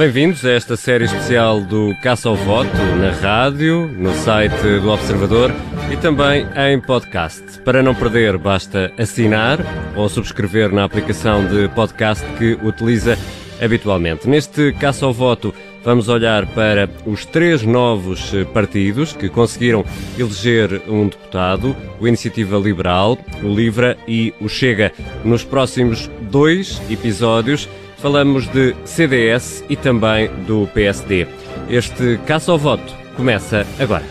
Bem-vindos a esta série especial do Caça ao Voto na rádio, no site do Observador e também em podcast. Para não perder, basta assinar ou subscrever na aplicação de podcast que utiliza habitualmente. Neste Caça ao Voto, vamos olhar para os três novos partidos que conseguiram eleger um deputado, o Iniciativa Liberal, o Livra e o Chega. Nos próximos dois episódios, falamos de CDS e também do PSD. Este caça ao voto começa agora.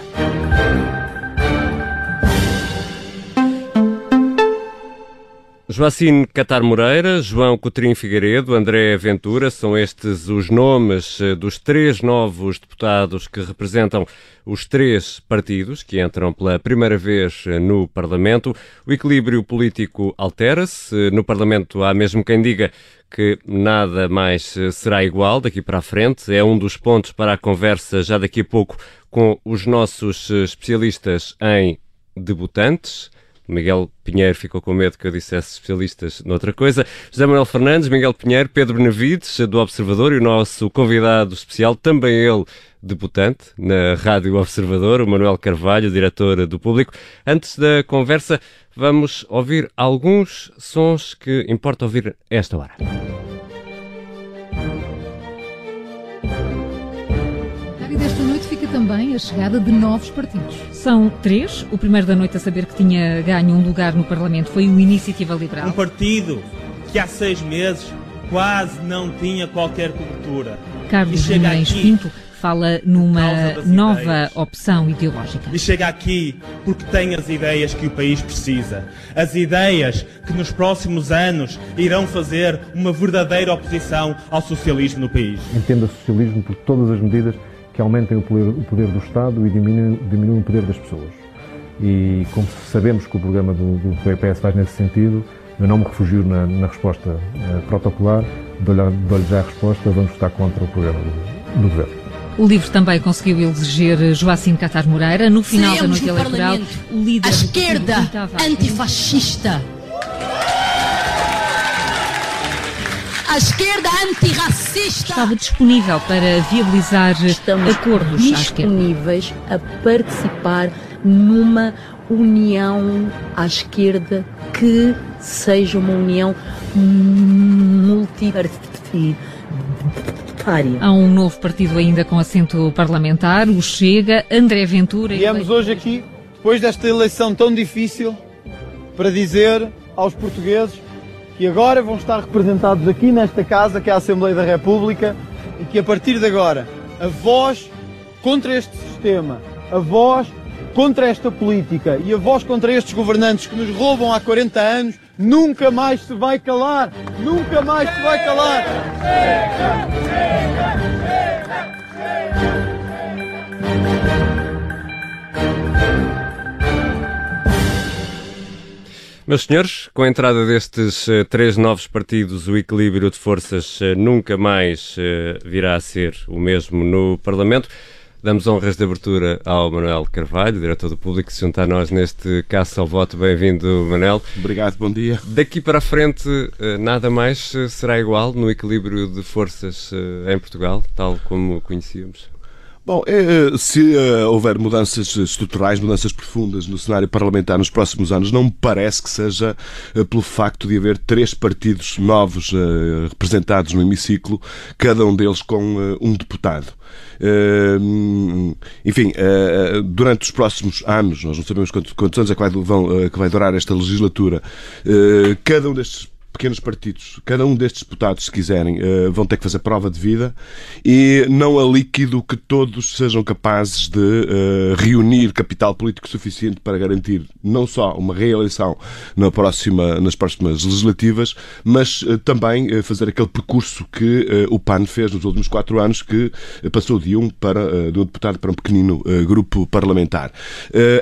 Joacine Catar Moreira, João Coutrinho Figueiredo, André Ventura, são estes os nomes eh, dos três novos deputados que representam os três partidos que entram pela primeira vez eh, no Parlamento. O equilíbrio político altera-se. No Parlamento há mesmo quem diga que nada mais eh, será igual daqui para a frente. É um dos pontos para a conversa já daqui a pouco com os nossos especialistas em debutantes. Miguel Pinheiro ficou com medo que eu dissesse especialistas noutra coisa. José Manuel Fernandes, Miguel Pinheiro, Pedro Benavides, do Observador, e o nosso convidado especial, também ele debutante na Rádio Observador, o Manuel Carvalho, diretor do Público. Antes da conversa, vamos ouvir alguns sons que importa ouvir esta hora. A chegada de novos partidos. São três. O primeiro da noite a saber que tinha ganho um lugar no Parlamento foi o Iniciativa Liberal. Um partido que há seis meses quase não tinha qualquer cobertura. Carlos Guimarães Pinto fala numa nova ideias. opção ideológica. E chega aqui porque tem as ideias que o país precisa. As ideias que nos próximos anos irão fazer uma verdadeira oposição ao socialismo no país. Entenda socialismo por todas as medidas que aumentem o poder, o poder do Estado e diminuem, diminuem, o poder das pessoas. E como sabemos que o programa do, do PPS faz nesse sentido, eu não me refugio na, na resposta uh, protocolar, dou-lhe dou já a resposta, vamos votar contra o programa do, do Governo. O livro também conseguiu eleger Joacim Catar Moreira. No final Seremos da noite eleitoral, o líder a esquerda antifascista a esquerda antirracista. Estava disponível para viabilizar Estamos acordos disponíveis a participar numa união à esquerda que seja uma união multipartidária. Há um novo partido ainda com assento parlamentar, o Chega, André Ventura. Viemos hoje aqui, depois desta eleição tão difícil, para dizer aos portugueses que agora vão estar representados aqui nesta casa, que é a Assembleia da República, e que a partir de agora a voz contra este sistema, a voz contra esta política e a voz contra estes governantes que nos roubam há 40 anos nunca mais se vai calar! Nunca mais se vai calar! Chega, chega, Meus senhores, com a entrada destes uh, três novos partidos, o equilíbrio de forças uh, nunca mais uh, virá a ser o mesmo no Parlamento. Damos honras de abertura ao Manuel Carvalho, diretor do Público, que se junta a nós neste caça ao voto. Bem-vindo, Manuel. Obrigado, bom dia. Daqui para a frente, nada mais será igual no equilíbrio de forças em Portugal, tal como conhecíamos? Bom, é, se uh, houver mudanças estruturais, mudanças profundas no cenário parlamentar nos próximos anos, não me parece que seja pelo facto de haver três partidos novos representados no hemiciclo, cada um deles com um deputado. enfim, durante os próximos anos, nós não sabemos quantos, anos é que vai durar esta legislatura, cada um destes pequenos partidos, cada um destes deputados, se quiserem, uh, vão ter que fazer prova de vida e não é líquido que todos sejam capazes de uh, reunir capital político suficiente para garantir não só uma reeleição na próxima, nas próximas legislativas, mas uh, também fazer aquele percurso que o PAN fez nos últimos quatro anos, que passou de um, para, de um deputado para um pequenino grupo parlamentar.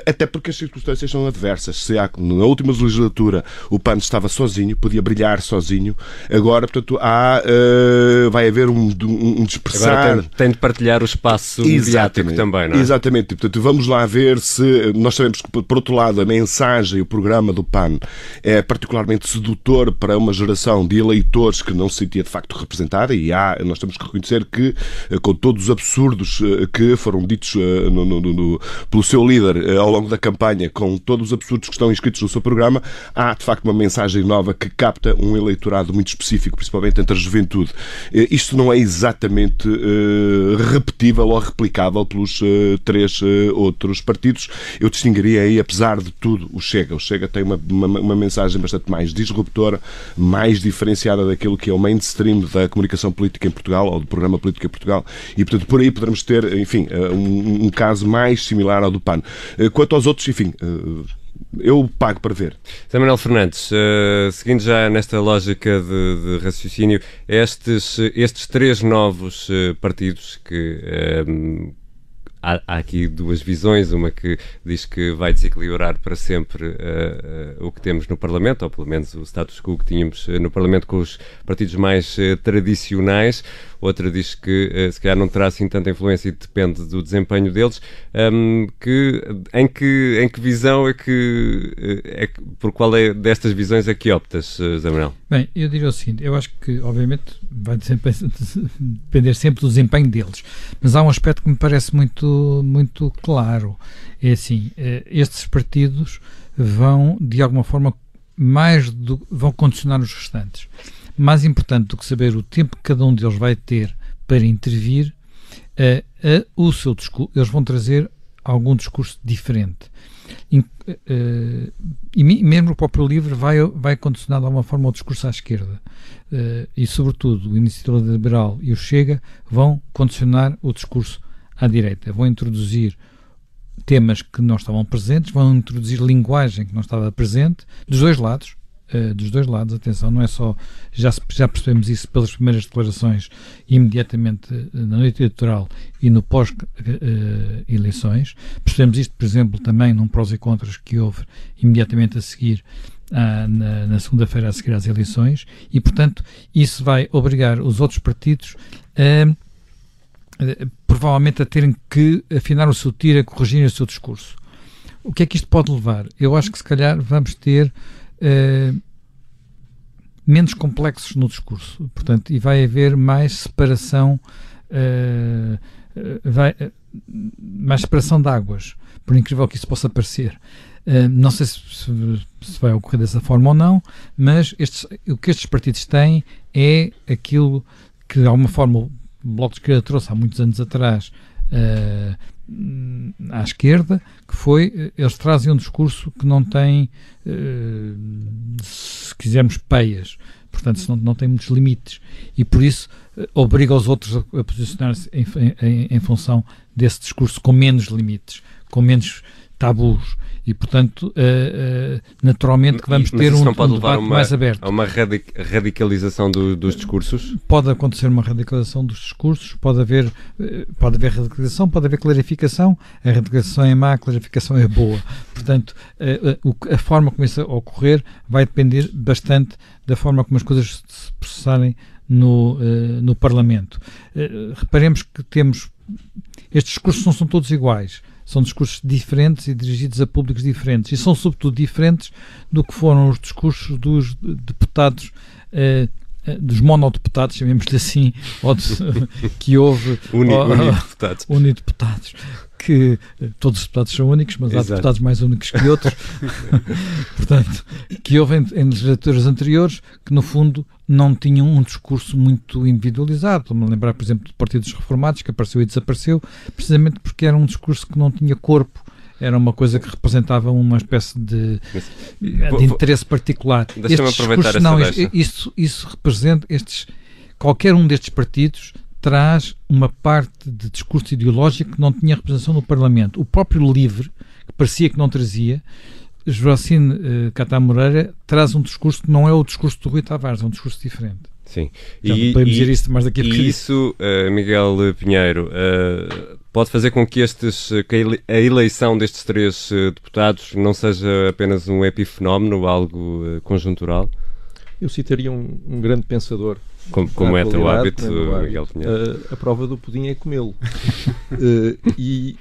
até porque as circunstâncias são adversas. Se há, na última legislatura o PAN estava sozinho, podia brilhar sozinho. Agora, portanto, há, uh, vai haver um, um dispersar. Agora tem, tem, de partilhar o espaço mediático também, não é? Exatamente. Portanto, vamos lá ver se. Nós sabemos que, por outro lado, a mensagem, o programa do PAN é particularmente sedutor para uma geração de eleitores que não se sentia de facto representada e há, nós temos que reconhecer que, eh, com todos os absurdos que foram ditos no, no, no, pelo seu líder ao longo da campanha, com todos os absurdos que estão inscritos no seu programa, há de facto uma mensagem nova que capta um eleitorado muito específico, principalmente entre a juventude. Eh, isto não é exatamente uh, repetível ou replicável pelos uh, três outros partidos. Eu distinguiria aí, apesar de tudo, o Chega. O Chega tem uma, uma, uma, mensagem bastante mais disruptora, mais diferenciada daquilo que é o mainstream da comunicação política em Portugal, ou do programa político em Portugal, e portanto por aí poderemos ter, enfim, um, um caso mais similar ao do PAN. Quanto aos outros, enfim, eu pago para ver. Zé Manuel Fernandes, uh, seguindo já nesta lógica de, de raciocínio, estes, estes três novos uh, partidos que. Uh, há, há, aqui duas visões, uma que diz que vai desequilibrar para sempre o que temos no Parlamento, ou pelo menos o status quo que tínhamos no Parlamento com os partidos mais tradicionais, outra diz que uh, se calhar não terá assim tanta influência e depende do desempenho deles. Um, que, em, que, em que visão é que, eh, é por qual é destas visões é que optas, uh, Zé Manuel? Bem, eu diria o seguinte, eu acho que obviamente vai depender sempre do desempenho deles, mas há um aspecto que me parece muito, muito claro, é assim, estes partidos vão de alguma forma mais do, vão condicionar os restantes mais importante do que saber o tempo que cada um deles vai ter para intervir, uh, uh, o seu discurso, eles vão trazer algum discurso diferente. In, uh, e mesmo o próprio livro vai, vai condicionar de alguma forma o discurso à esquerda. e, sobretudo, o Iniciativa Liberal e o Chega vão condicionar o discurso à direita. Vão introduzir temas que não estavam presentes, vão introduzir linguagem que não estava presente, dos dois lados, uh, dos dois lados, atenção, não é só, já, já percebemos isso pelas primeiras declarações imediatamente uh, na noite eleitoral e no pós-eleições, uh, percebemos isto, por exemplo, também num prós e contras que houve imediatamente a seguir na, na segunda-feira a seguir às eleições e, portanto, isso vai obrigar os outros partidos a provavelmente a terem que afinar o seu tiro, a corrigir o seu discurso. O que é que isto pode levar? Eu acho que se calhar vamos ter uh, menos complexos no discurso, portanto, e vai haver mais separação, uh, vai, mais separação de águas, por incrível que isso possa parecer. Uh, não sei se, se, se, vai ocorrer dessa forma ou não, mas estes, o que estes partidos têm é aquilo que, de alguma forma, o Bloco de Esquerda trouxe há muitos anos atrás à esquerda, que foi, eh, eles trazem um discurso que não tem, uh, se quisermos, peias, portanto, não, não tem muitos limites, e por isso obriga os outros a posicionar-se em, em, em, função desse discurso com menos limites, com menos tabus e, portanto, uh, uh, naturalmente que vamos ter um, não pode um levar uma, mais aberto. A uma radicalização do, dos discursos? Pode acontecer uma radicalização dos discursos, pode haver, uh, pode haver radicalização, pode haver clarificação. A radicalização é má, a clarificação é boa. Portanto, a forma como isso ocorrer vai depender bastante da forma como as coisas se processarem no, no Parlamento. reparemos que temos. Estes discursos não são todos iguais são discursos diferentes e dirigidos a públicos diferentes. E são, sobretudo, diferentes do que foram os discursos dos deputados. Uh, dos monodeputados, chamemos-lhe assim, ou de, que houve Uni, unideputados. unideputados, que todos os deputados são únicos, mas Exato. há deputados mais únicos que outros, portanto, que houve em, em, legislaturas anteriores que, no fundo, não tinham um discurso muito individualizado. Estou-me lembrar, por exemplo, de partidos reformados que apareceu e desapareceu, precisamente porque era um discurso que não tinha corpo era uma coisa que representava uma espécie de, de interesse particular. Deixa-me aproveitar essa não, isso, isso representa estes qualquer um destes partidos traz uma parte de discurso ideológico que não tinha representação no Parlamento. O próprio LIVRE, que parecia que não trazia, Joacine uh, Catá Moreira traz um discurso que não é o discurso do Rui Tavares, é um discurso diferente. Sim. Já e, podemos dizer isso mais daqui a E isso, uh, Miguel Pinheiro, uh, pode fazer com que, estes, que a eleição destes três uh, deputados não seja apenas um epifenómeno, algo conjuntural? Eu citaria um, um grande pensador. Como, como é teu hábito, Miguel Pinheiro? A, a prova do pudim é comê-lo. uh, e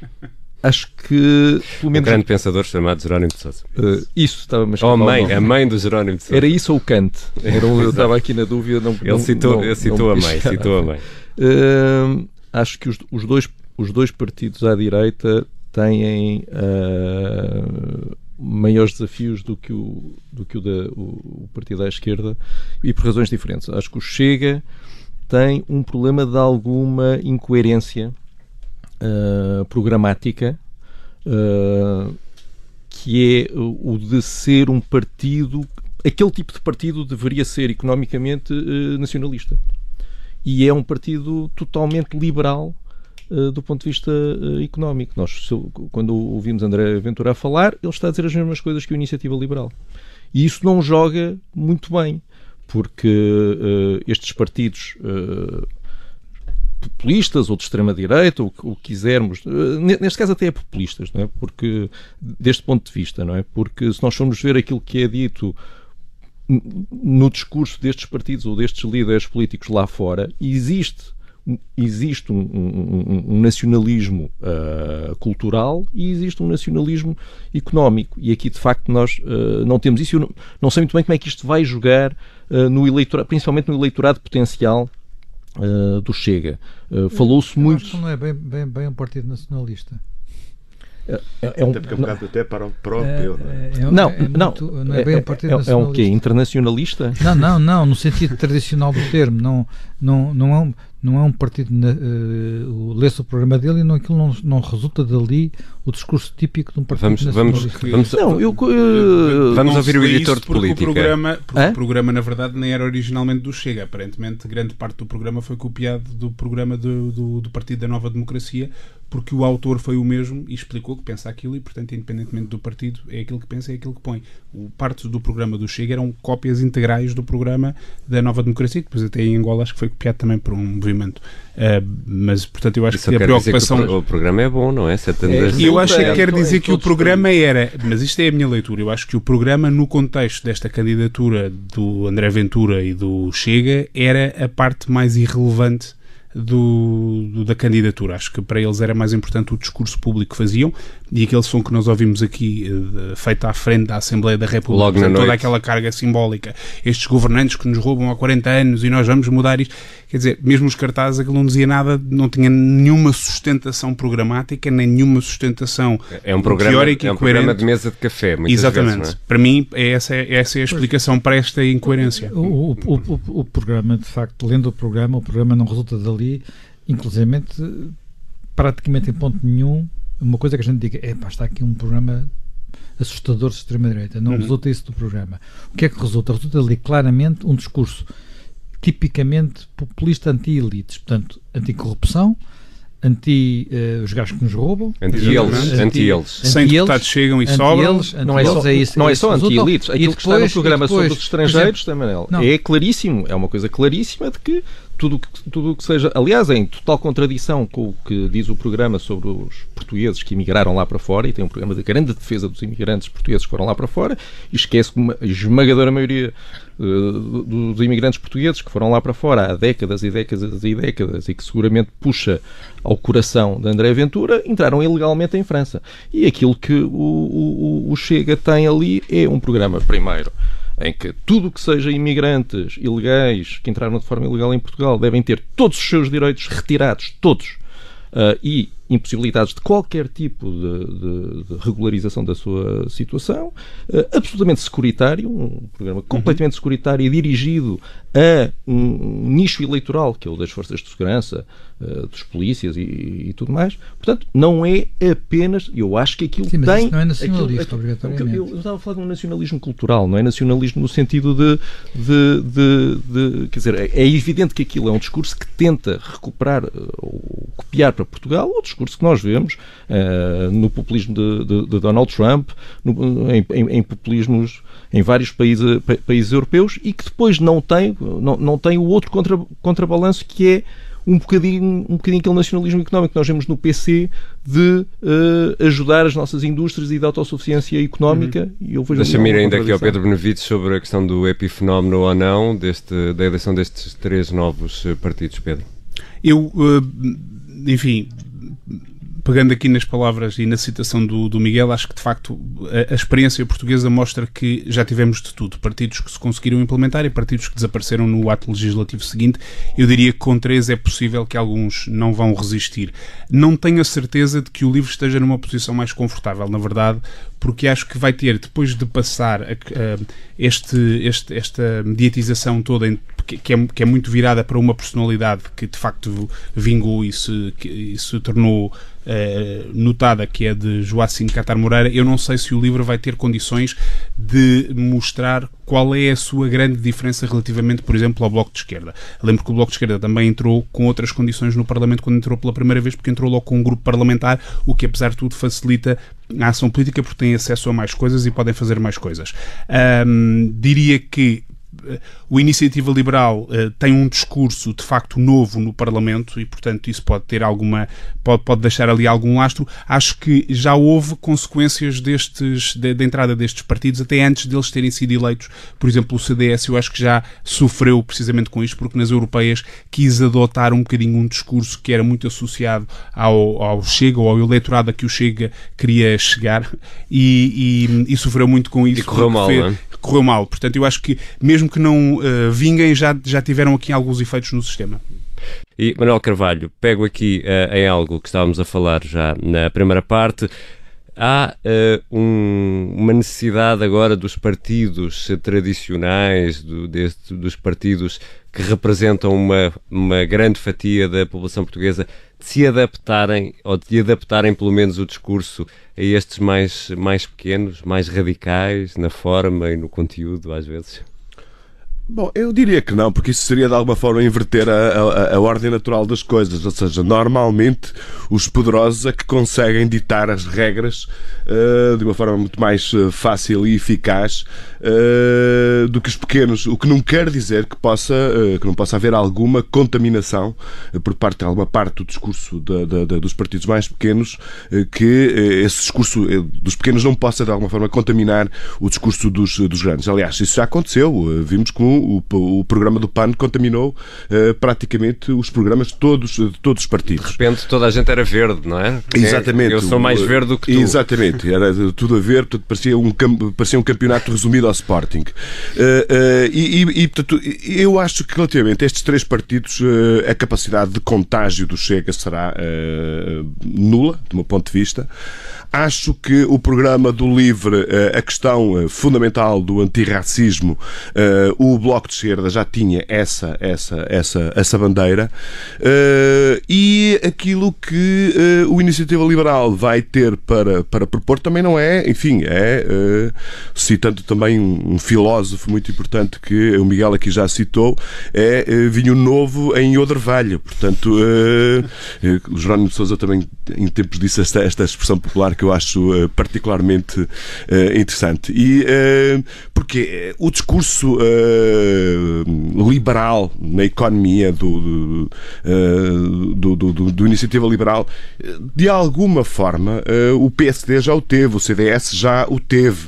acho que pelo menos um grande pensador chamado Jerónimo de Sousa. Uh, isso estava mas oh, a mãe, a mãe do Jerónimo de Sousa. Era isso ou o Kant? Era um, eu estava aqui na dúvida. Não, ele citou, não, citou não a mãe, citou a mãe. Uh, acho que os, os, dois, os dois partidos à direita têm uh, maiores desafios do que o, do que o, da, o, o partido à esquerda e por razões diferentes. Acho que o Chega tem um problema de alguma incoerência uh, programática uh, que é o de ser um partido aquele tipo de partido deveria ser economicamente uh, nacionalista e é um partido totalmente liberal do ponto de vista uh, económico. Nós, quando ouvimos André Ventura a falar, ele está a dizer as mesmas coisas que a Iniciativa Liberal. E isso não joga muito bem, porque uh, estes partidos populistas ou de extrema-direita, o que quisermos, neste caso até é populistas, não é? Porque, deste ponto de vista, não é? Porque se nós formos ver aquilo que é dito no discurso destes partidos ou destes líderes políticos lá fora, existe existe um, um, um nacionalismo uh, cultural e existe um nacionalismo económico. E aqui, de facto, nós uh, não temos isso. Eu não, não, sei muito bem como é que isto vai jogar uh, no eleitorado, principalmente no eleitorado potencial do Chega. Falou-se muito. Acho que não é bem, bem, bem um partido nacionalista. É, é, é um, até porque é um bocado até para o próprio. É, é, não, é não, não é bem um partido é, é um quê? Internacionalista? Não, não, não, no sentido tradicional do termo. Não, não, não, é, um, não é um partido. Uh, lê-se o programa dele e não, aquilo não, não resulta dali o discurso típico de um partido vamos, nacionalista. Vamos, vamos, não, eu, uh, vamos ouvir o editor de política. O programa, porque o programa, na verdade, nem era originalmente do Chega. Aparentemente, grande parte do programa foi copiado do programa do, do, do Partido da Nova Democracia porque o autor foi o mesmo e explicou que pensa aquilo e, portanto, independentemente do partido, é aquilo que pensa e é aquilo que põe. O parte do programa do Chega eram cópias integrais do programa da Nova Democracia, que depois até em Angola acho que foi copiado também por um movimento. Uh, mas, portanto, eu acho Isso que a preocupação... Que o, o, programa é bom, não é? Se é, eu acho que quer dizer que o programa era... Mas isto é a minha leitura. Eu acho que o programa, no contexto desta candidatura do André Ventura e do Chega, era a parte mais irrelevante do, do, da candidatura. Acho que para eles era mais importante o discurso público que faziam e aquele som que nós ouvimos aqui, uh, feito à frente da Assembleia da República, Logo na toda noite. aquela carga simbólica, estes governantes que nos roubam há 40 anos e nós vamos mudar isto. Quer dizer, mesmo os cartazes, aquilo não dizia nada, não tinha nenhuma sustentação programática, nem nenhuma sustentação é um programa, teórica é um e programa de mesa de café, Exatamente. Vezes, é? Para mim, é essa, essa é a explicação para esta incoerência. O, o, o, o, programa, de facto, lendo o programa, o programa não resulta dali, inclusive praticamente em ponto nenhum, uma coisa que a gente diga, é pá, está aqui um programa assustador de extrema-direita. Não uhum. resulta isso do programa. O que é que resulta? Resulta ali claramente um discurso tipicamente populista anti-elites, portanto, anticorrupção, anti uh, os gajos que nos roubam, anti-eles, anti-eles, sem deputados chegam e sobram. Não é só, é isso, não é só anti-elites. Aquilo depois, que está no programa depois, sobre os estrangeiros, também, é claríssimo, é uma coisa claríssima de que tudo que, tudo que seja, aliás, em total contradição com o que diz o programa sobre os portugueses que emigraram lá para fora, e tem um programa de grande defesa dos imigrantes portugueses que foram lá para fora, e esquece que uma esmagadora maioria uh, dos imigrantes portugueses que foram lá para fora há décadas e décadas e décadas, e que seguramente puxa ao coração de André Ventura, entraram ilegalmente em França. E aquilo que o, o, o Chega tem ali é um programa, primeiro, em que tudo que seja imigrantes ilegais que entraram de forma ilegal em Portugal devem ter todos os seus direitos retirados, todos, uh, e impossibilitados de qualquer tipo de, de, de regularização da sua situação, uh, absolutamente securitário, um programa completamente uhum. securitário e dirigido a um nicho eleitoral, que é o das forças de segurança, uh, dos polícias e, e, tudo mais. Portanto, não é apenas. Eu acho que aquilo Sim, tem. não é nacionalista, aquilo, obrigatoriamente. Eu, eu, estava a falar de um nacionalismo cultural, não é nacionalismo no sentido de. de, de, quer dizer, é, é evidente que aquilo é um discurso que tenta recuperar uh, ou copiar para Portugal o discurso que nós vemos uh, no populismo de, de, de Donald Trump, no, em, em, em populismos em vários países, países europeus e que depois não tem, não, não tem o outro contra, contrabalanço que é um bocadinho, um bocadinho aquele nacionalismo económico que nós vemos no PC de uh, ajudar as nossas indústrias e da autossuficiência económica. Uhum. Deixa-me ir ainda aqui ao Pedro Benevides sobre a questão do epifenómeno ou não deste, da eleição destes três novos eh, partidos, Pedro. Eu, uh, enfim, pegando aqui nas palavras e na citação do, do Miguel, acho que de facto a, a, experiência portuguesa mostra que já tivemos de tudo. Partidos que se conseguiram implementar e partidos que desapareceram no ato legislativo seguinte. Eu diria que com três é possível que alguns não vão resistir. Não tenho a certeza de que o livro esteja numa posição mais confortável, na verdade, porque acho que vai ter, depois de passar a, a, este, este, esta mediatização toda em, que, é, que é muito virada para uma personalidade que de facto vingou e se, que, e se tornou uh, notada, que é de Joacim Catar Moreira, eu não sei se o livro vai ter condições de mostrar qual é a sua grande diferença relativamente, por exemplo, ao Bloco de Esquerda. Lembro que o Bloco de Esquerda também entrou com outras condições no Parlamento quando entrou pela primeira vez, porque entrou logo com um grupo parlamentar, o que apesar de tudo facilita a ação política porque têm acesso a mais coisas e podem fazer mais coisas. Um, diria que o Iniciativa Liberal uh, tem um discurso de facto novo no Parlamento e, portanto, isso pode ter alguma. pode, pode deixar ali algum lastro. Acho que já houve consequências destes, da de, de entrada destes partidos, até antes deles terem sido eleitos. Por exemplo, o CDS, eu acho que já sofreu precisamente com isto, porque nas europeias quis adotar um bocadinho um discurso que era muito associado ao, ao Chega ou ao eleitorado a que o Chega queria chegar e, e, e sofreu muito com isso. E correu mal, fez, é? Correu mal. Portanto, eu acho que mesmo que não uh, vinguem, já, já tiveram aqui alguns efeitos no sistema. E Manuel Carvalho, pego aqui uh, em algo que estávamos a falar já na primeira parte. Há uh, um, uma necessidade agora dos partidos tradicionais, do, deste, dos partidos que representam uma, uma grande fatia da população portuguesa, de se adaptarem, ou de adaptarem pelo menos o discurso a estes mais, mais pequenos, mais radicais, na forma e no conteúdo, às vezes? Bom, eu diria que não, porque isso seria de alguma forma inverter a, a, a, ordem natural das coisas. Ou seja, normalmente os poderosos é que conseguem ditar as regras uh, de uma forma muito mais eh, fácil e eficaz uh, do que os pequenos. O que não quer dizer que, possa, uh, que não possa haver alguma contaminação por parte de alguma parte do discurso de, de, de, dos partidos mais pequenos, que esse discurso dos pequenos não possa de alguma forma contaminar o discurso dos, dos grandes. Aliás, isso já aconteceu. Vimos com o, o programa do PAN contaminou uh, praticamente os programas todos, de todos os partidos. De repente toda a gente era verde, não é? Exatamente. Eu sou mais verde do que tu. Exatamente. Era tudo a ver, parecia, um, parecia um campeonato resumido ao Sporting. Uh, uh, e, e, e, portanto, eu acho que relativamente a estes três partidos, a capacidade de contágio do Chega será nula, do meu ponto de vista. Acho que o programa do LIVRE, a questão fundamental do antirracismo, o Bloco de Esquerda já tinha essa, essa, essa, essa bandeira e aquilo que o Iniciativa Liberal vai ter para, para propor também não é, enfim, é, citando também um, filósofo muito importante que o Miguel aqui já citou, é vinho novo em Odervalho. Portanto, Jerónimo de Sousa também em tempos disse esta, esta expressão popular que eu acho particularmente interessante. E porque o discurso uh, liberal na economia do, uh, do, do, do, do, Iniciativa Liberal, de alguma forma uh, o PSD já o teve, o CDS já o teve.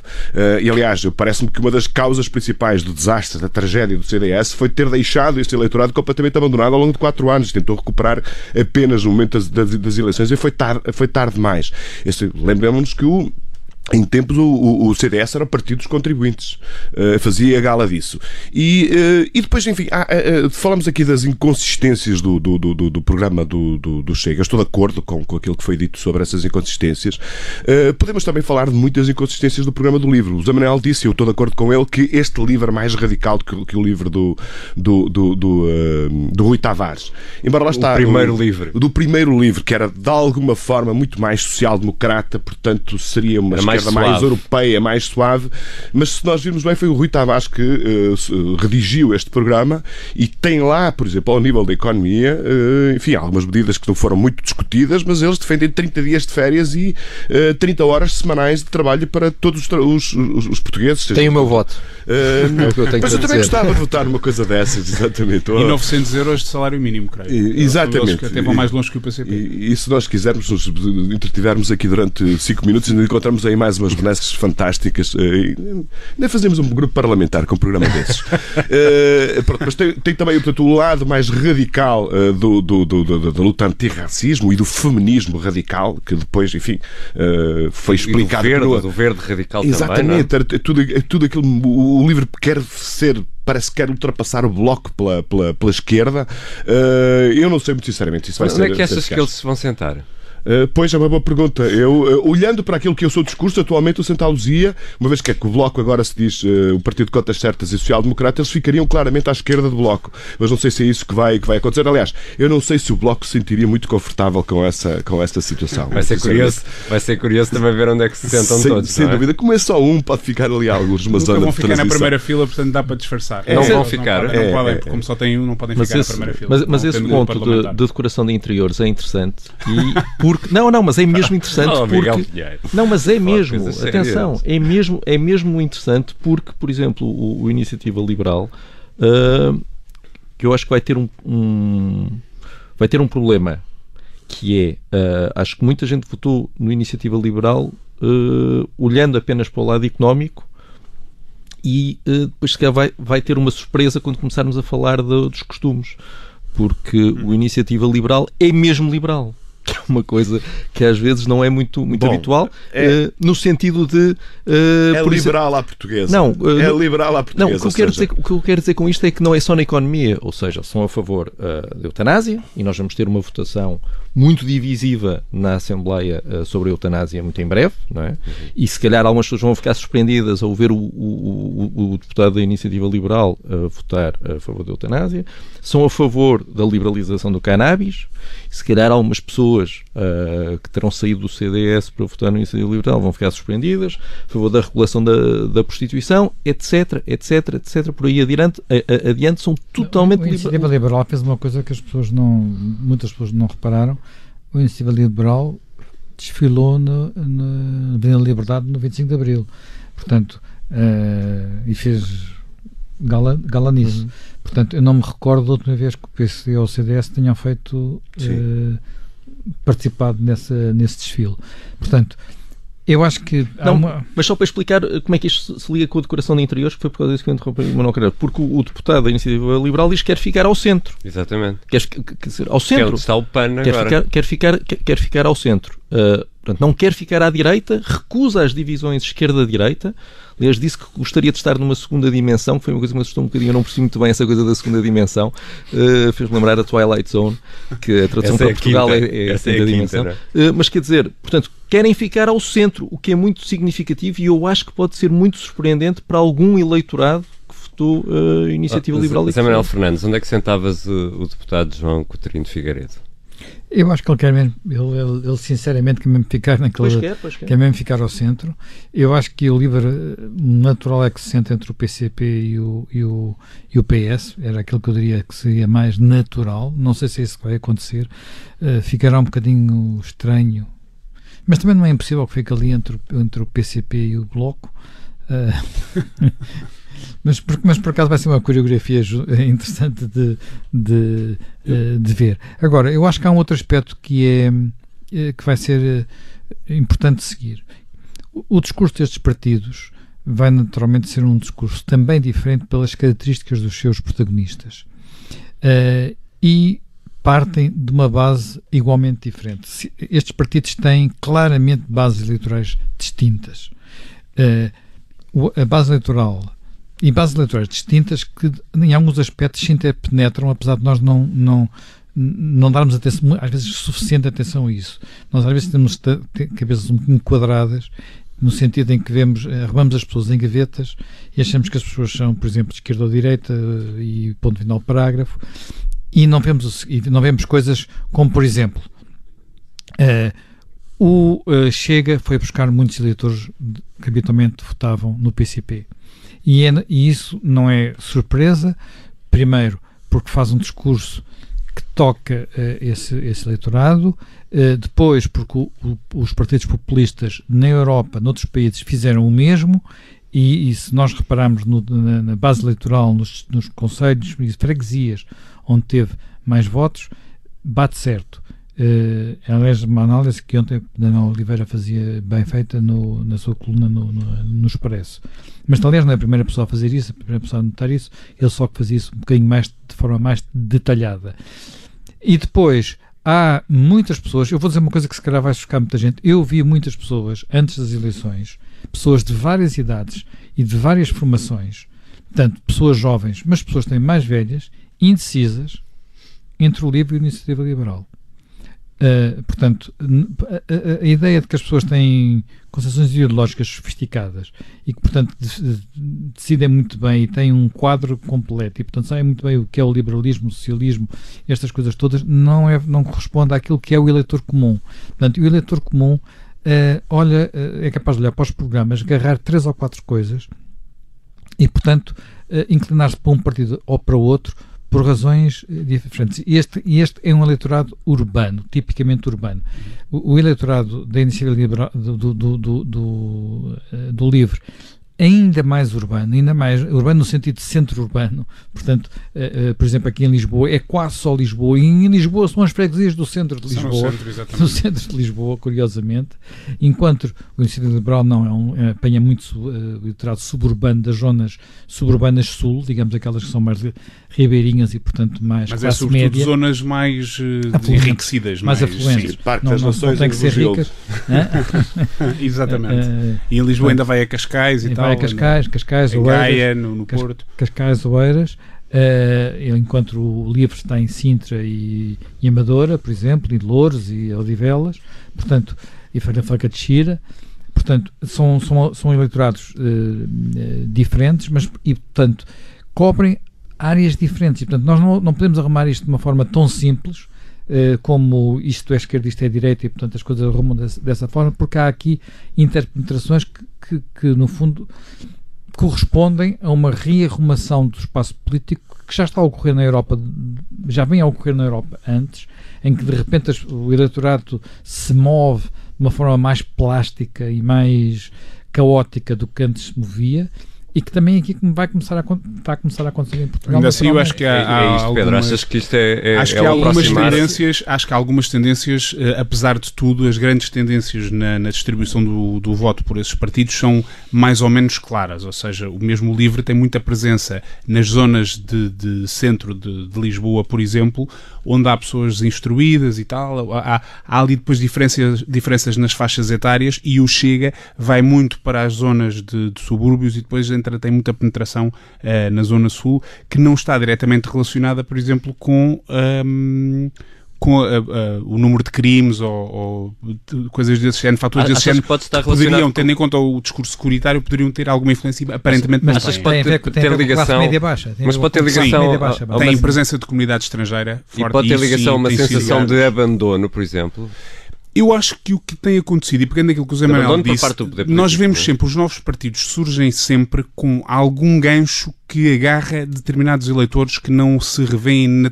e aliás, parece-me que uma das causas principais do desastre, da tragédia do CDS foi ter deixado este eleitorado completamente abandonado ao longo de quatro anos. Tentou recuperar apenas no momento das, das, das eleições e foi tarde, foi tarde demais. Lembramos-nos que o em tempos o, o, o, CDS era partido dos contribuintes, uh, fazia gala disso. E, uh, e depois, enfim, há, uh, falamos aqui das inconsistências do, do, do, do programa do, do, do, Chega. Estou de acordo com, com aquilo que foi dito sobre essas inconsistências. podemos também falar de muitas inconsistências do programa do livro. O Zé Manuel disse, eu estou de acordo com ele, que este livro é mais radical do que, que o livro do, do, do, do, do Rui Tavares. Embora lá está. O primeiro livro. Do primeiro livro, que era de alguma forma muito mais social-democrata, portanto seria uma esquerda mais europeia, mais suave, mas se nós virmos bem, foi o Rui Tavares que uh, redigiu este programa e tem lá, por exemplo, ao nível da economia, uh, enfim, algumas medidas que não foram muito discutidas, mas eles defendem 30 dias de férias e uh, eh, 30 horas semanais de trabalho para todos os, os, os portugueses. Tem o meu voto. Uh, mas eu, também gostava de votar numa coisa dessas, exatamente. E 900 euros de salário mínimo, creio. E, exatamente. Até vão mais longe que o PCP. E, e se nós quisermos nos entretivermos aqui durante 5 minutos, ainda encontramos aí mais umas benesses fantásticas. Uh, nem fazemos um grupo parlamentar com um programa desses. uh, pronto, mas tem, tem, também portanto, o lado mais radical uh, do, do, do, do, da luta antirracismo e do feminismo radical, que depois, enfim, uh, foi explicado. E do verde, do verde radical Exatamente, também. Exatamente, tudo, tudo aquilo. O livro quer ser parece que quer ultrapassar o bloco pela, pela, pela esquerda. Uh, eu não sei muito sinceramente se isso vai Onde ser. Onde é que achas que eles se vão sentar? Uh, pois é uma boa pergunta. Eu, uh, olhando para aquilo que eu sou discurso, atualmente o Santa Luzia, uma vez que é que o Bloco agora se diz uh, o Partido de Contas Certas e Social Democrata, eles ficariam claramente à esquerda do Bloco. Mas não sei se é isso que vai, que vai acontecer. Aliás, eu não sei se o Bloco se sentiria muito confortável com essa, com essa situação. Vai ser, curioso, vai ser curioso também ver onde é que se sentam sem, todos. Sem é? dúvida. Como é só um, pode ficar ali alguns, uma zona vão de ficar na primeira fila, portanto dá para disfarçar. É, não vão ficar. Não, não podem, como só tem um, não podem mas ficar esse, na primeira fila. Mas, mas esse ponto de, de decoração de interiores é interessante e porque não, não, mas é mesmo interessante oh, porque não, mas é mesmo, atenção, é mesmo, é mesmo interessante porque, por exemplo, o, o Iniciativa Liberal uh, que eu acho que vai ter um, um, vai ter um problema que é, uh, acho que muita gente votou no Iniciativa Liberal uh, olhando apenas para o lado económico e depois se vai, vai ter uma surpresa quando começarmos a falar de, dos costumes porque o Iniciativa Liberal é mesmo liberal que é uma coisa que às vezes não é muito, muito Bom, habitual, é, uh, no sentido de. Uh, é liberal à portuguesa. Não, uh, é liberal à portuguesa. Não, o que, eu quero dizer, o que eu quero dizer com isto é que não é só na economia, ou seja, são a favor da eutanásia, e nós vamos ter uma votação muito divisiva na Assembleia sobre a eutanásia muito em breve, não é? Uhum. E se calhar algumas pessoas vão ficar surpreendidas ao ver o, o, o, o deputado da Iniciativa Liberal votar a favor da eutanásia, são a favor da liberalização do cannabis, se calhar algumas pessoas uh, que terão saído do CDS para votar no Iniciativa Liberal vão ficar surpreendidas, a favor da regulação da, da prostituição, etc, etc, etc, por aí adiante, a, a, adiante são totalmente... O Iniciativa Liberal fez uma coisa que as pessoas não, muitas pessoas não repararam, o Iniciativa Liberal desfilou na, na Avenida Liberdade no 25 de Abril, portanto, uh, e fez gala, gala nisso. Uhum. Portanto, eu não me recordo da última vez que o PC ou o CDS tenham feito uh, participado nessa, nesse desfile. Portanto, eu acho que. Não, uma... Mas só para explicar como é que isto se liga com a decoração de interiores, que foi por causa disso que eu interrompi o Manuel Carreiro. Porque o, o, deputado da Iniciativa Liberal diz que quer ficar ao centro. Exatamente. Quer, quer dizer, ao centro. Que é está o PAN quer agora. Ficar, quer, ficar, quer, quer ficar ao centro. Uh, portanto, não quer ficar à direita, recusa as divisões esquerda-direita. Aliás, disse que gostaria de estar numa segunda dimensão, que foi uma coisa que me assustou um bocadinho. Eu não percebi muito bem essa coisa da segunda dimensão. Uh, Fez-me lembrar a Twilight Zone, que a tradução para é Portugal quinta. é, é a essa segunda é a dimensão. Quinta, uh, mas quer dizer, portanto, querem ficar ao centro, o que é muito significativo e eu acho que pode ser muito surpreendente para algum eleitorado que votou uh, a Iniciativa ah, Liberal. Zé Manuel Fernandes, onde é que sentavas o, o deputado João Coutinho de Figueiredo? Eu acho que ele quer mesmo, ele, ele, ele sinceramente quer mesmo ficar naquele. Pois quer, pois quer. quer mesmo ficar ao centro. Eu acho que o livre natural é que se sente entre o PCP e o, e o, e o PS. Era aquilo que eu diria que seria mais natural. Não sei se isso vai acontecer. Uh, ficará um bocadinho estranho. Mas também não é impossível que fique ali entre, entre o PCP e o Bloco. Uh, mas, por, mas por acaso vai ser uma coreografia interessante de, de, de ver. Agora, eu acho que há um outro aspecto que é que vai ser importante seguir. O, o discurso destes partidos vai naturalmente ser um discurso também diferente pelas características dos seus protagonistas. Uh, e partem de uma base igualmente diferente. Estes partidos têm claramente bases eleitorais distintas. Uh, a base eleitoral e bases eleitorais distintas que em alguns aspectos se interpenetram, apesar de nós não, não, não darmos atenção, às vezes suficiente atenção a isso. Nós às vezes temos cabeças um bocadinho quadradas no sentido em que vemos, arrumamos as pessoas em gavetas e achamos que as pessoas são, por exemplo, de esquerda ou direita e ponto final parágrafo e não vemos, e não vemos coisas como, por exemplo, uh, o uh, Chega foi buscar muitos eleitores que habitualmente votavam no PCP. E, é, e, isso não é surpresa, primeiro, porque faz um discurso que toca uh, esse, esse, eleitorado, uh, depois, porque o, o, os partidos populistas na Europa, noutros países, fizeram o mesmo, e, e, se nós repararmos no, na, na, base eleitoral, nos, nos conselhos e freguesias onde teve mais votos, bate certo. Uh, aliás, uma análise que ontem Daniel Oliveira fazia bem feita no, na sua coluna no, no, no, Expresso. Mas, aliás, não é a primeira pessoa a fazer isso, a primeira pessoa a notar isso, ele só que fazia isso um bocadinho mais, de forma mais detalhada. E depois, há muitas pessoas, eu vou dizer uma coisa que se calhar vai chocar muita gente, eu vi muitas pessoas, antes das eleições, pessoas de várias idades e de várias formações, portanto, pessoas jovens, mas pessoas também mais velhas, indecisas, entre o livro e a iniciativa liberal. Uh, portanto, a, a, a, ideia de que as pessoas têm concepções ideológicas sofisticadas e que, portanto, decidem muito bem e têm um quadro completo e, portanto, sabem muito bem o que é o liberalismo, o socialismo, estas coisas todas, não, é, não corresponde àquilo que é o eleitor comum. Portanto, o eleitor comum uh, olha, uh, é capaz de olhar para os programas, agarrar três ou quatro coisas e, portanto, inclinar-se para um partido ou para outro por razões eh, diferentes. Este, este é um eleitorado urbano, tipicamente urbano. O, o eleitorado da iniciativa liberal, do, do, do, do, eh, do LIVRE ainda mais urbano, ainda mais urbano no sentido de centro urbano. Portanto, uh, uh, por exemplo, aqui em Lisboa é quase só Lisboa, e em Lisboa são as freguesias do centro de Lisboa, centro, do centro de Lisboa, curiosamente, enquanto o ensino liberal não é um, é, apanha muito uh, o suburbano das zonas suburbanas sul, digamos aquelas que são mais ribeirinhas e portanto mais Mas é sobretudo média. zonas mais uh, enriquecidas, mais, mais afluentes. Sim, não, não, não, tem que ser ricas. Exatamente. e em Lisboa ainda vai a Cascais e tal vai a Cascais, Cascais, Oeiras. Gaia, no, no Porto. Cascais, Oeiras. Uh, enquanto o livro está em Sintra e, e Amadora, por exemplo, e Louros e Odivelas, portanto, e Faca de Xira, portanto, são, são, são eleitorados uh, diferentes, mas, e, portanto, cobrem áreas diferentes, e, portanto, nós não, não podemos arrumar isto de uma forma tão simples, como isto é esquerda, isto é direita, e portanto as coisas arrumam dessa, dessa forma, porque há aqui interpenetrações que, que, que, no fundo, correspondem a uma rearrumação do espaço político que já está a ocorrer na Europa, já vem a ocorrer na Europa antes, em que de repente o eleitorado se move de uma forma mais plástica e mais caótica do que antes se movia e que também aqui vai começar a, está a começar a acontecer em Portugal. Ainda assim, eu acho que há, é, é isto, Pedro, algumas, achas que isto é, é acho que é há algumas tendências, acho que há algumas tendências, uh, apesar de tudo, as grandes tendências na, na distribuição do, do, voto por esses partidos são mais ou menos claras, ou seja, o mesmo livro tem muita presença nas zonas de, de centro de, de, Lisboa, por exemplo, onde há pessoas instruídas e tal, há, há ali depois diferenças, diferenças nas faixas etárias e o Chega vai muito para as zonas de, de subúrbios e depois entra, tem muita penetração uh, na Zona Sul, que não está diretamente relacionada, por exemplo, com. Um, com a, a, o número de crimes ou, ou coisas desse género, fatores desse género, pode estar poderiam, com... tendo em conta o discurso securitário, poderiam ter alguma influência, aparentemente mas, mas pode ter, ter, ter ligação, baixa, mas pode ter ligação, baixa, tem presença de comunidade estrangeira forte. E pode ter ligação a uma sensação de abandono, por exemplo. Eu acho que o que tem acontecido, e pegando aquilo que o Zé Manuel disse, nós vemos é? sempre, os novos partidos surgem sempre com algum gancho que agarra determinados eleitores que não se revêem na,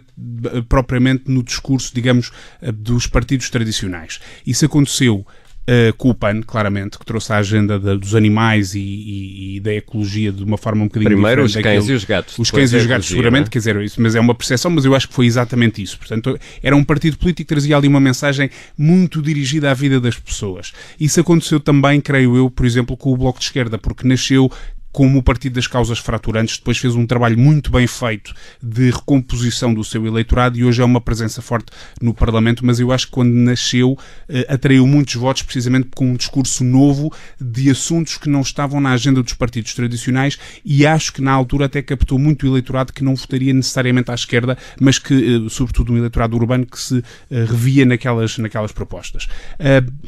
propriamente no discurso, digamos, dos partidos tradicionais. Isso aconteceu uh, com o PAN, claramente, que trouxe a agenda da, dos animais e, e, e, da ecologia de uma forma um bocadinho Primeiro diferente. Primeiro os cães e os gatos. Os cães e os gatos, seguramente, é? quer dizer, isso, mas é uma percepção, mas eu acho que foi exatamente isso. Portanto, era um partido político que trazia ali uma mensagem muito dirigida à vida das pessoas. Isso aconteceu também, creio eu, por exemplo, com o Bloco de Esquerda, porque nasceu como o Partido das Causas Fraturantes depois fez um trabalho muito bem feito de recomposição do seu eleitorado e hoje é uma presença forte no Parlamento, mas eu acho que quando nasceu eh, atraiu muitos votos precisamente com um discurso novo de assuntos que não estavam na agenda dos partidos tradicionais e acho que na altura até captou muito eleitorado que não votaria necessariamente à esquerda, mas que, eh, sobretudo um eleitorado urbano que se eh, revia naquelas, naquelas propostas.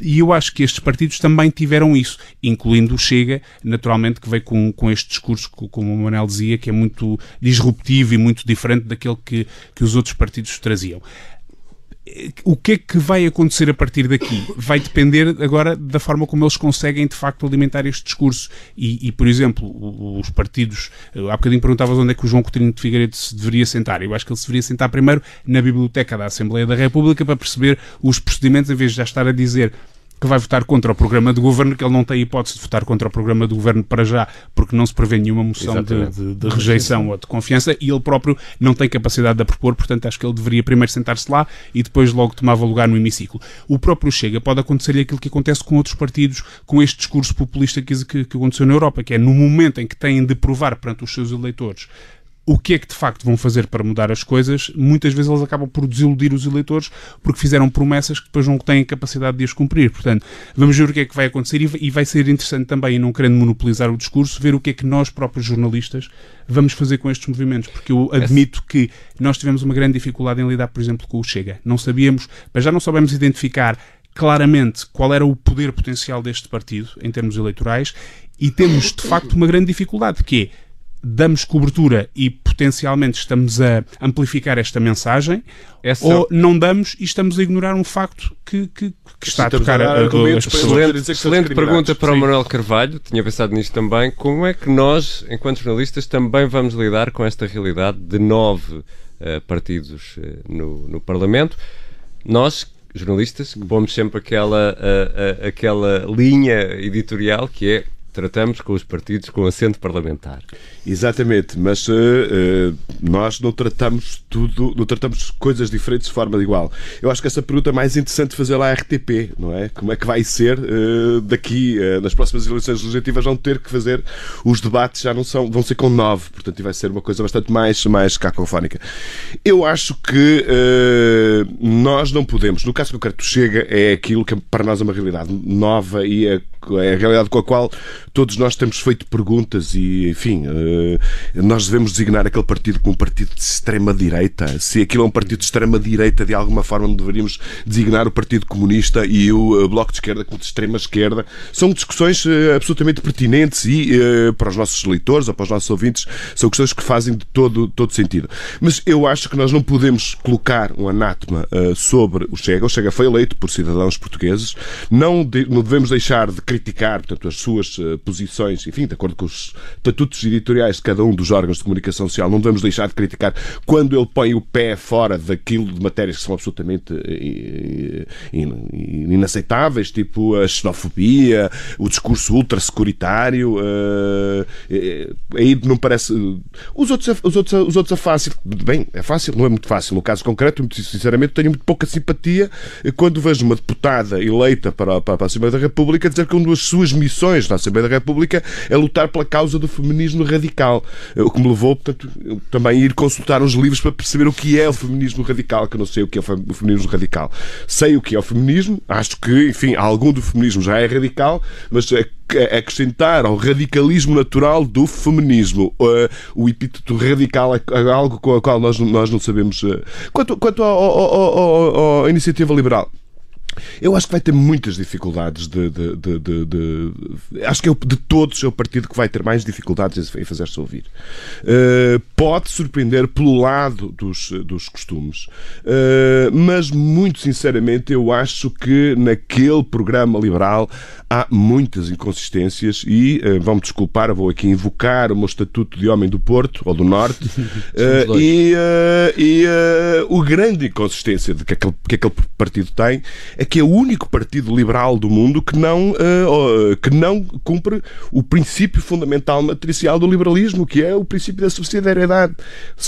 E eu acho que estes partidos também tiveram isso, incluindo o Chega, naturalmente, que veio com com este discurso, como o Manuel dizia, que é muito disruptivo e muito diferente daquele que, que os outros partidos traziam o que é que vai acontecer a partir daqui? Vai depender agora da forma como eles conseguem de facto alimentar este discurso. E, e por exemplo, os partidos. Há bocadinho perguntavas onde é que o João Coutinho de Figueiredo se deveria sentar. Eu acho que ele se deveria sentar primeiro na biblioteca da Assembleia da República para perceber os procedimentos, em vez de já estar a dizer que vai votar contra o programa de governo, que ele não tem hipótese de votar contra o programa de governo para já, porque não se prevê nenhuma moção de, de, de, rejeição ou de confiança e ele próprio não tem capacidade de a propor, portanto acho que ele deveria primeiro sentar-se lá e depois logo tomava lugar no hemiciclo. O próprio Chega pode acontecer aquilo que acontece com outros partidos com este discurso populista que, que, que aconteceu na Europa, que é no momento em que têm de provar perante os seus eleitores o que é que de facto vão fazer para mudar as coisas, muitas vezes eles acabam por desiludir os eleitores porque fizeram promessas que depois não têm capacidade de as cumprir. Portanto, vamos ver o que é que vai acontecer e vai ser interessante também, não querendo monopolizar o discurso, ver o que é que nós próprios jornalistas vamos fazer com estes movimentos, porque eu admito que nós tivemos uma grande dificuldade em lidar, por exemplo, com o Chega. Não sabíamos, mas já não soubemos identificar claramente qual era o poder potencial deste partido em termos eleitorais e temos de facto uma grande dificuldade, que é damos cobertura e potencialmente estamos a amplificar esta mensagem Essa... ou não damos e estamos a ignorar um facto que, que, que está a tocar a, a, as. Excelente, excelente pergunta para o Manuel Carvalho, tinha pensado nisto também. Como é que nós, enquanto jornalistas, também vamos lidar com esta realidade de nove uh, partidos uh, no, no Parlamento? Nós, jornalistas, que pomos sempre aquela, uh, aquela linha editorial que é tratamos com os partidos com assento parlamentar. Exatamente, mas uh, uh, nós não tratamos tudo, não tratamos coisas diferentes de forma igual. Eu acho que essa pergunta é mais interessante fazer lá à RTP, não é? Como é que vai ser uh, daqui, nas próximas eleições legislativas vão ter que fazer os debates, já não são, vão ser com nove, portanto vai ser uma coisa bastante mais, mais cacofónica. Eu acho que nós não podemos, no caso concreto Chega, é aquilo que para nós é uma realidade nova e é, é a realidade com a qual todos nós temos feito perguntas e, enfim, eh, nós devemos designar aquele partido como um partido de extrema-direita. Se aquilo é um partido de extrema-direita, de alguma forma deveríamos designar o Partido Comunista e o eh, Bloco de Esquerda como de extrema-esquerda. São discussões eh, absolutamente pertinentes e, para os nossos leitores ou para os nossos ouvintes, são questões que fazem de todo, todo sentido. Mas eu acho que nós não podemos colocar um anátema sobre o Chega. O Chega foi eleito por cidadãos portugueses. Não, não devemos deixar de criticar portanto, as suas posições, enfim, de acordo com os estatutos editoriais de cada um dos órgãos de comunicação social, não devemos deixar de criticar quando ele põe o pé fora daquilo de matérias que são absolutamente eh, inaceitáveis, tipo a xenofobia, o discurso ultra-securitário. Uh, aí não parece. Os outros, os, outros, os outros é fácil. Bem, é fácil, não é muito fácil. No caso concreto, sinceramente, tenho muito pouca simpatia quando vejo uma deputada eleita para, para a Assembleia da República dizer que uma das suas missões na Assembleia da República é lutar pela causa do feminismo radical. O que me levou, portanto, também a ir consultar uns livros para perceber o que é o feminismo radical, que eu não sei o que é o feminismo radical. Sei o que é o feminismo, acho que, enfim, algum do feminismo já é radical, mas é acrescentar ao radicalismo natural do feminismo. Uh, o epíteto radical é algo com o qual nós, nós não sabemos. Uh, quanto quanto à iniciativa liberal, eu acho que vai ter muitas dificuldades de, de, de, de acho que é de todos é o partido que vai ter mais dificuldades em fazer-se ouvir. Uh, pode surpreender pelo lado dos, dos costumes, uh, mas muito sinceramente eu acho que naquele programa liberal há muitas inconsistências e uh, vão-me desculpar, vou aqui invocar o meu estatuto de homem do Porto ou do Norte e, e o grande inconsistência de que aquele, que aquele partido tem é que é o único partido liberal do mundo que não, uh, que não cumpre o princípio fundamental matricial do liberalismo, que é o princípio da subsidiariedade.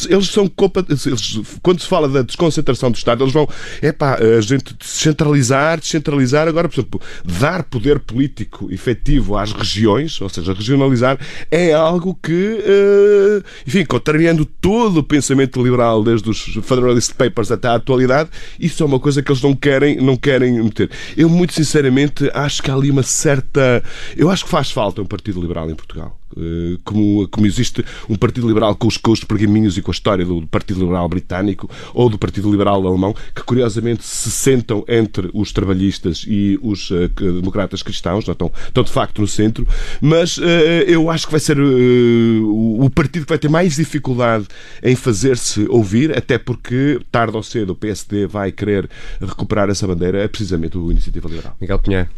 Eles são eles, quando se fala da desconcentração do Estado, eles vão, é pá, a gente descentralizar, descentralizar, agora, por exemplo, dar poder político efetivo às regiões, ou seja, regionalizar, é algo que, uh, enfim, contrariando todo o pensamento liberal, desde os Federalist Papers até à atualidade, isso é uma coisa que eles não querem, não querem meter. Eu, muito sinceramente, acho que há ali uma certa. Eu acho que faz falta um Partido Liberal em Portugal. Eh, como, como existe um Partido Liberal com os, com os pergaminhos e com a história do Partido Liberal Britânico ou do Partido Liberal Alemão, que curiosamente se sentam entre os trabalhistas e os uh, democratas cristãos, não estão, estão de facto no centro, mas uh, eu acho que vai ser uh, o partido que vai ter mais dificuldade em fazer-se ouvir, até porque tarde ou cedo o PSD vai querer recuperar essa bandeira, é precisamente o Iniciativa Liberal. Miguel Pinheiro.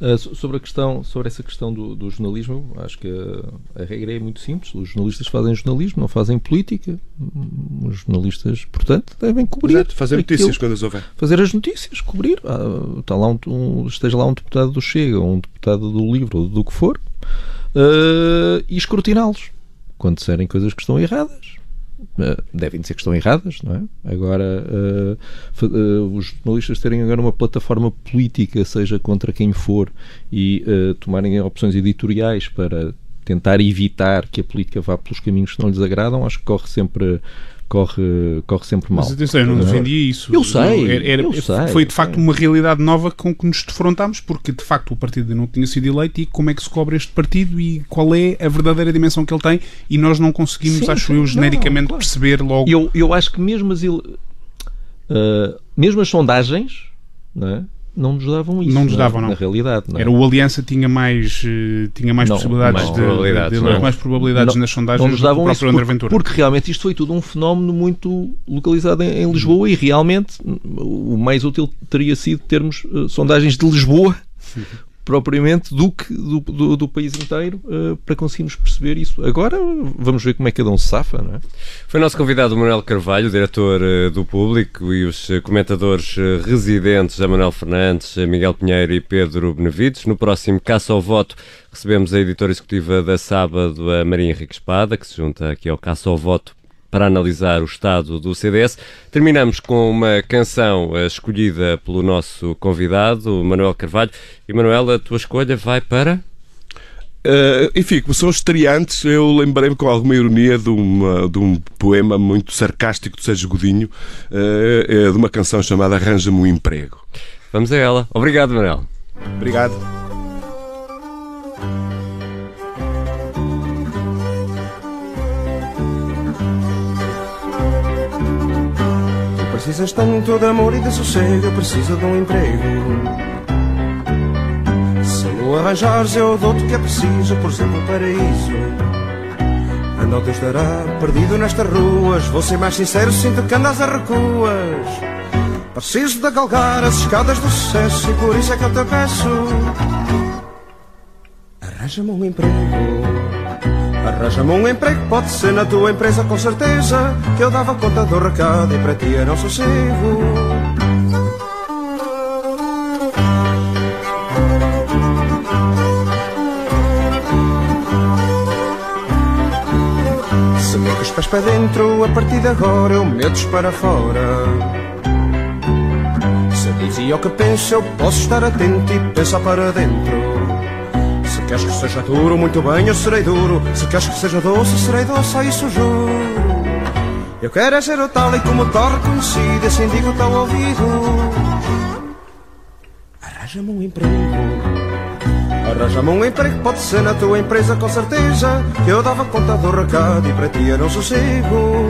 Uh, sobre a questão, sobre essa questão do, do jornalismo, acho que a, a, regra é muito simples. Os jornalistas fazem jornalismo, não fazem política. Os jornalistas, portanto, devem cobrir. Exato, fazer notícias quando as houver. Fazer as notícias, cobrir. Ah, está lá um, um, esteja lá um deputado do Chega, ou um deputado do Livro, ou do que for, uh, e escrutiná-los quando disserem coisas que estão erradas devem dizer que estão erradas, não é? Agora, uh, uh, os jornalistas terem agora uma plataforma política, seja contra quem for, e uh, tomarem opções editoriais para tentar evitar que a política vá pelos caminhos que não lhes agradam, acho que corre sempre corre, corre sempre mal. Mas atenção, eu não defendia isso. Eu sei, era, era, eu sei Foi de facto uma realidade nova com que nos defrontámos, porque de facto o partido não tinha sido eleito e como é que se cobra este partido e qual é a verdadeira dimensão que ele tem e nós não conseguimos, sim, acho sim, eu, genericamente não, claro. perceber logo. Eu, eu acho que mesmo as, uh, mesmo as sondagens, não é? Não nos davam isso. Não nos davam, na, não. Na realidade, não é? Era o Aliança tinha mais, uh, tinha mais não, possibilidades, mais de, probabilidades, de, de, mais probabilidades nas sondagens não nos davam do próprio André Ventura. Porque realmente isto foi tudo um fenómeno muito localizado em, em Lisboa e realmente o mais útil teria sido termos uh, sondagens de Lisboa propriamente do que do, do, do país inteiro uh, para conseguirmos perceber isso. Agora vamos ver como é que cada um se safa, não é? Foi nosso convidado Manuel Carvalho, diretor uh, do Público, e os uh, comentadores residentes Manuel Fernandes, Miguel Pinheiro e Pedro Benevides. No próximo Caça ao Voto recebemos a editora executiva da Sábado, a Maria Henrique Espada, que se junta aqui ao Caça ao Voto para analisar o estado do CDS. Terminamos com uma canção eh, escolhida pelo nosso convidado, Manuel Carvalho. E Manuel, a tua escolha vai para. Uh, enfim, como são estreantes, eu lembrei-me com alguma ironia de, uma, de, um poema muito sarcástico de Sérgio Godinho, uh, de uma canção chamada Arranja-me um Emprego. Vamos a ela. Obrigado, Manuel. Obrigado. Precisas tanto de amor e de sossego, eu preciso de um emprego. Se me arranjares, eu dou-te o que é preciso, por exemplo, paraíso. Ando Deus dará, perdido nestas ruas. Vou ser mais sincero, sinto que andas a recuas. Preciso de galgar as escadas do sucesso e por isso é que eu te peço. Arranja-me um emprego. Arranja-me um emprego, pode ser na tua empresa com certeza Que eu dava conta do recado e para ti era um sossego. Se meto os pés para dentro, a partir de agora eu meto-os para fora. Se dizia o que penso, eu posso estar atento e pensar para dentro queres que seja duro, muito bem, eu serei duro. Se queres que seja doce, serei doce, isso juro. Eu quero é ser o tal e como tal reconhecido, assim digo tal ouvido. Arranja-me um emprego. Arranja-me um emprego, pode ser na tua empresa com certeza. Que eu dava conta do recado e para ti era um sossego.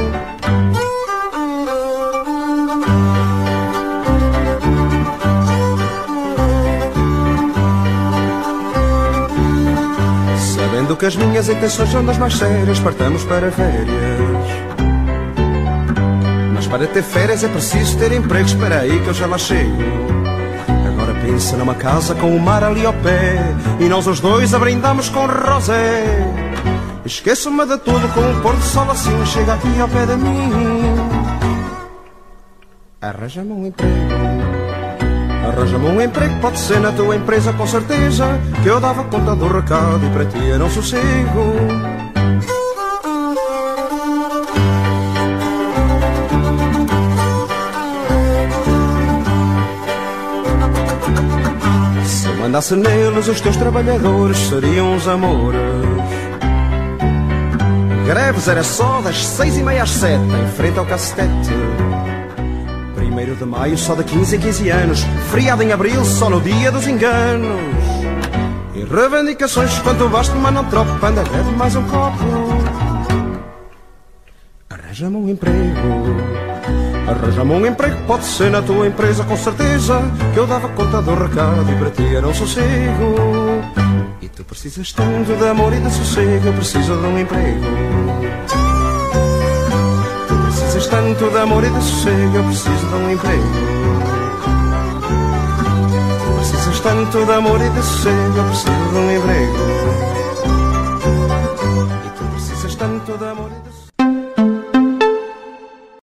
Que as minhas intenções são das mais sérias, partamos para férias. Mas para ter férias é preciso ter emprego, espera aí que eu já lá chego. Agora pensa numa casa com o mar ali ao pé, e nós os dois a brindamos com rosé. Esqueço-me de tudo com o pôr do sol assim, chega aqui ao pé de mim. Arranja-me um emprego. Arranja-me um emprego, pode ser na tua empresa com certeza Que eu dava conta do recado e para ti era um sossego. Se mandasse neles os teus trabalhadores seriam os amores. Greves era só das seis e meia às sete Em frente ao cacetete Primeiro de maio só de 15 em 15 anos. Friado em abril só no dia dos enganos. E reivindicações quanto basto mas não troco. Panda bebe mais um copo. Arranja-me um emprego. Arranja-me um emprego, pode ser na tua empresa com certeza Que eu dava conta do recado e para ti era um sossego. E tu precisas tanto de amor e de sossego Eu preciso de um emprego precisas tanto de amor e de sossego, eu preciso de um emprego. Precisas tanto de amor e de sossego, eu preciso de um emprego. E tu precisas tanto de amor e